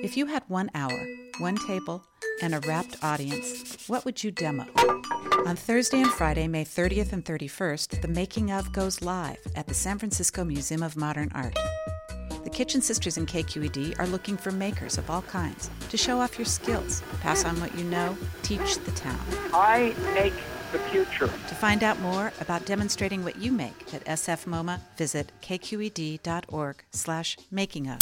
If you had one hour, one table, and a rapt audience, what would you demo? On Thursday and Friday, May 30th and 31st, The Making of goes live at the San Francisco Museum of Modern Art. The Kitchen Sisters in KQED are looking for makers of all kinds to show off your skills, pass on what you know, teach the town. I make the future. To find out more about demonstrating what you make at SF MoMA, visit kqed.org slash making of.